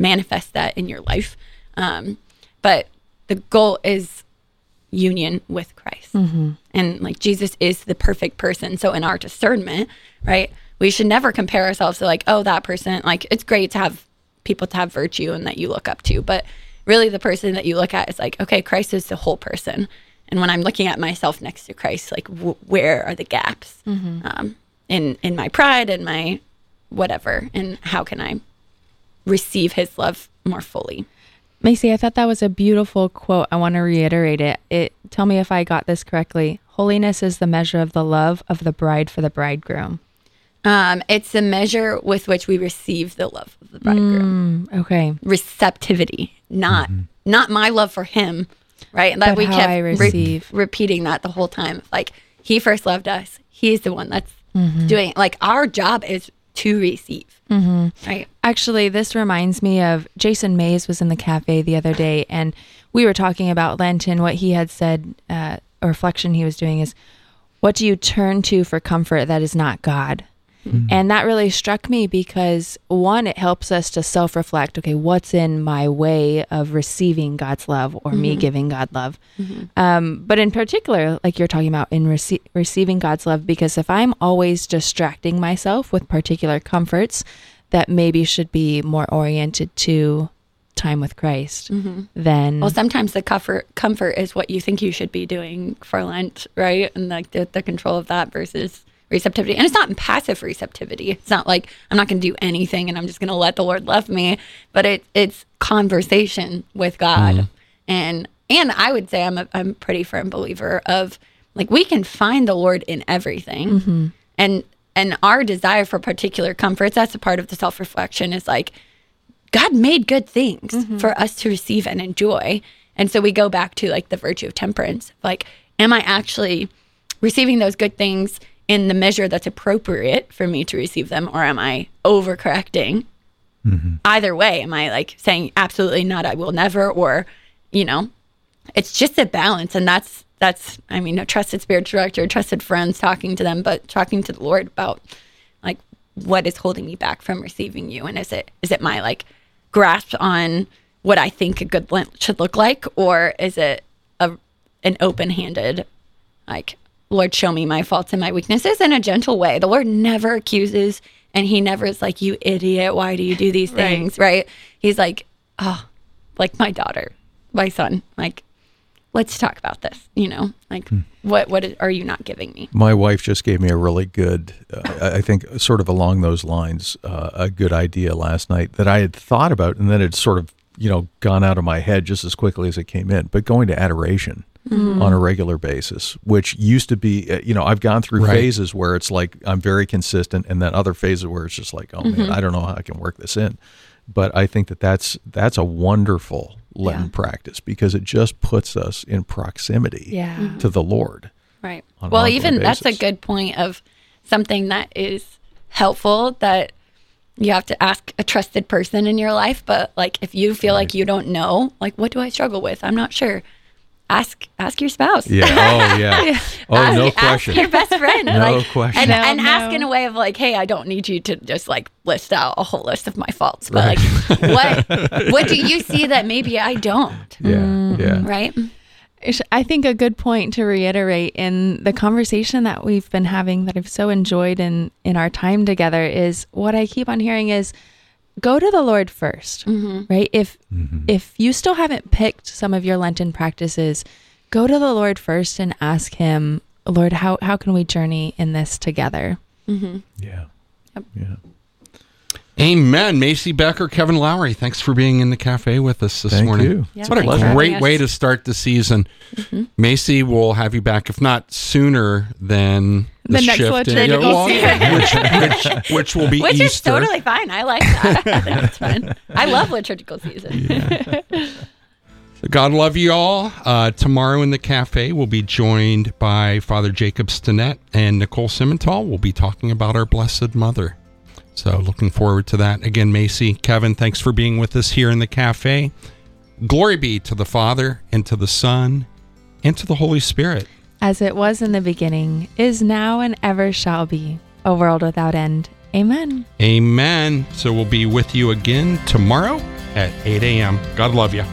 manifests that in your life. Um, but the goal is union with christ. And like jesus is the perfect person. So in our discernment right we should never compare ourselves to like oh that person like it's great to have people to have virtue and that you look up to. But really the person that you look at is like okay christ is the whole person. And when i'm looking at myself next to christ like w- where are the gaps? Um, in in my pride and my whatever and how can i receive his love more fully Macy, I thought that was a beautiful quote. I want to reiterate it. It tell me if I got this correctly. Holiness is the measure of the love of the bride for the bridegroom. um, it's the measure with which we receive the love of the bridegroom Okay. receptivity not not my love for him right? And that But we how kept I re- receive. repeating that the whole time. Like he first loved us. He's the one that's Mm-hmm. doing it. Like our job is to receive. Mm-hmm. Right. Actually, this reminds me of Jason Mays was in the cafe the other day, and we were talking about Lent and what he had said. Uh, a reflection he was doing is, "What do you turn to for comfort that is not God?" Mm-hmm. And that really struck me because one, it helps us to self-reflect. Okay, what's in my way of receiving God's love or me mm-hmm. giving God love? Mm-hmm. Um, but in particular, like you're talking about in rece- receiving God's love, because if I'm always distracting myself with particular comforts that maybe should be more oriented to time with Christ, then Well, sometimes the comfort comfort is what you think you should be doing for Lent, right? And like the, the control of that versus receptivity. And it's not passive receptivity. It's not like I'm not going to do anything and I'm just going to let the Lord love me, but it it's conversation with God. Mm-hmm. And and I would say I'm a I'm a pretty firm believer of like we can find the Lord in everything. Mm-hmm. And and our desire for particular comforts, that's a part of the self-reflection is like God made good things mm-hmm. for us to receive and enjoy. And so we go back to like the virtue of temperance. Like, am I actually receiving those good things in the measure that's appropriate for me to receive them, or am I overcorrecting? Mm-hmm. Either way, am I like saying absolutely not, I will never, or, you know, it's just a balance. And that's, that's, I mean, a trusted spiritual director, trusted friends talking to them, but talking to the Lord about like what is holding me back from receiving you and is it is it my like grasp on what i think a good lent should look like or is it a an open-handed like lord show me my faults and my weaknesses in a gentle way. The lord never accuses and he never is like you idiot why do you do these things? Right, he's like oh like my daughter my son like let's talk about this you know? Like what what are you not giving me? My wife just gave me a really good, uh, I I think, sort of along those lines, uh, a good idea last night that I had thought about, and then it sort of, you know, gone out of my head just as quickly as it came in. But going to adoration Mm-hmm. on a regular basis, which used to be, uh, you know, I've gone through Right. phases where it's like I'm very consistent, and then other phases where it's just like, oh man, mm-hmm. I don't know how I can work this in. But I think that that's that's a wonderful Lenten practice because it just puts us in proximity Yeah. Mm-hmm. to the Lord. Right. Well, ongoing even that's a good point of something that is helpful that you have to ask a trusted person in your life. But like, if you feel like you don't know, like, what do I struggle with? I'm not sure. Ask ask your spouse. Yeah. Oh, yeah. Oh, ask, no ask question. your best friend. No like, question. And, No, and ask in a way of like, hey, I don't need you to just like list out a whole list of my faults, but like, what what do you see that maybe I don't? Yeah. Yeah. Mm, right. I think a good point to reiterate in the conversation that we've been having that I've so enjoyed in in our time together is what I keep on hearing is go to the Lord 1st mm-hmm. right? If mm-hmm. if you still haven't picked some of your Lenten practices, go to the Lord first and ask Him, Lord, how how can we journey in this together? Mm-hmm. Yeah. Yeah. Amen. Macy Becker, Kevin Lowry, thanks for being in the cafe with us this Thank morning. you. Yeah, what a thanks great way to start the season. Mm-hmm. Macy will have you back, if not sooner than the, The next shift in- liturgical well, which, which, which will be Which is totally fine. I like that. I think fun. I love liturgical season. God love you all. Uh, tomorrow in the cafe, we'll be joined by Father Jacob Stinnett and Nicole Simmental. We'll be talking about our Blessed Mother. So, looking forward to that. Again, Macy, Kevin, thanks for being with us here in the cafe. Glory be to the Father, and to the Son, and to the Holy Spirit. As it was in the beginning, is now and ever shall be, a world without end. Amen. Amen. So, we'll be with you again tomorrow at 8 a.m. God love you.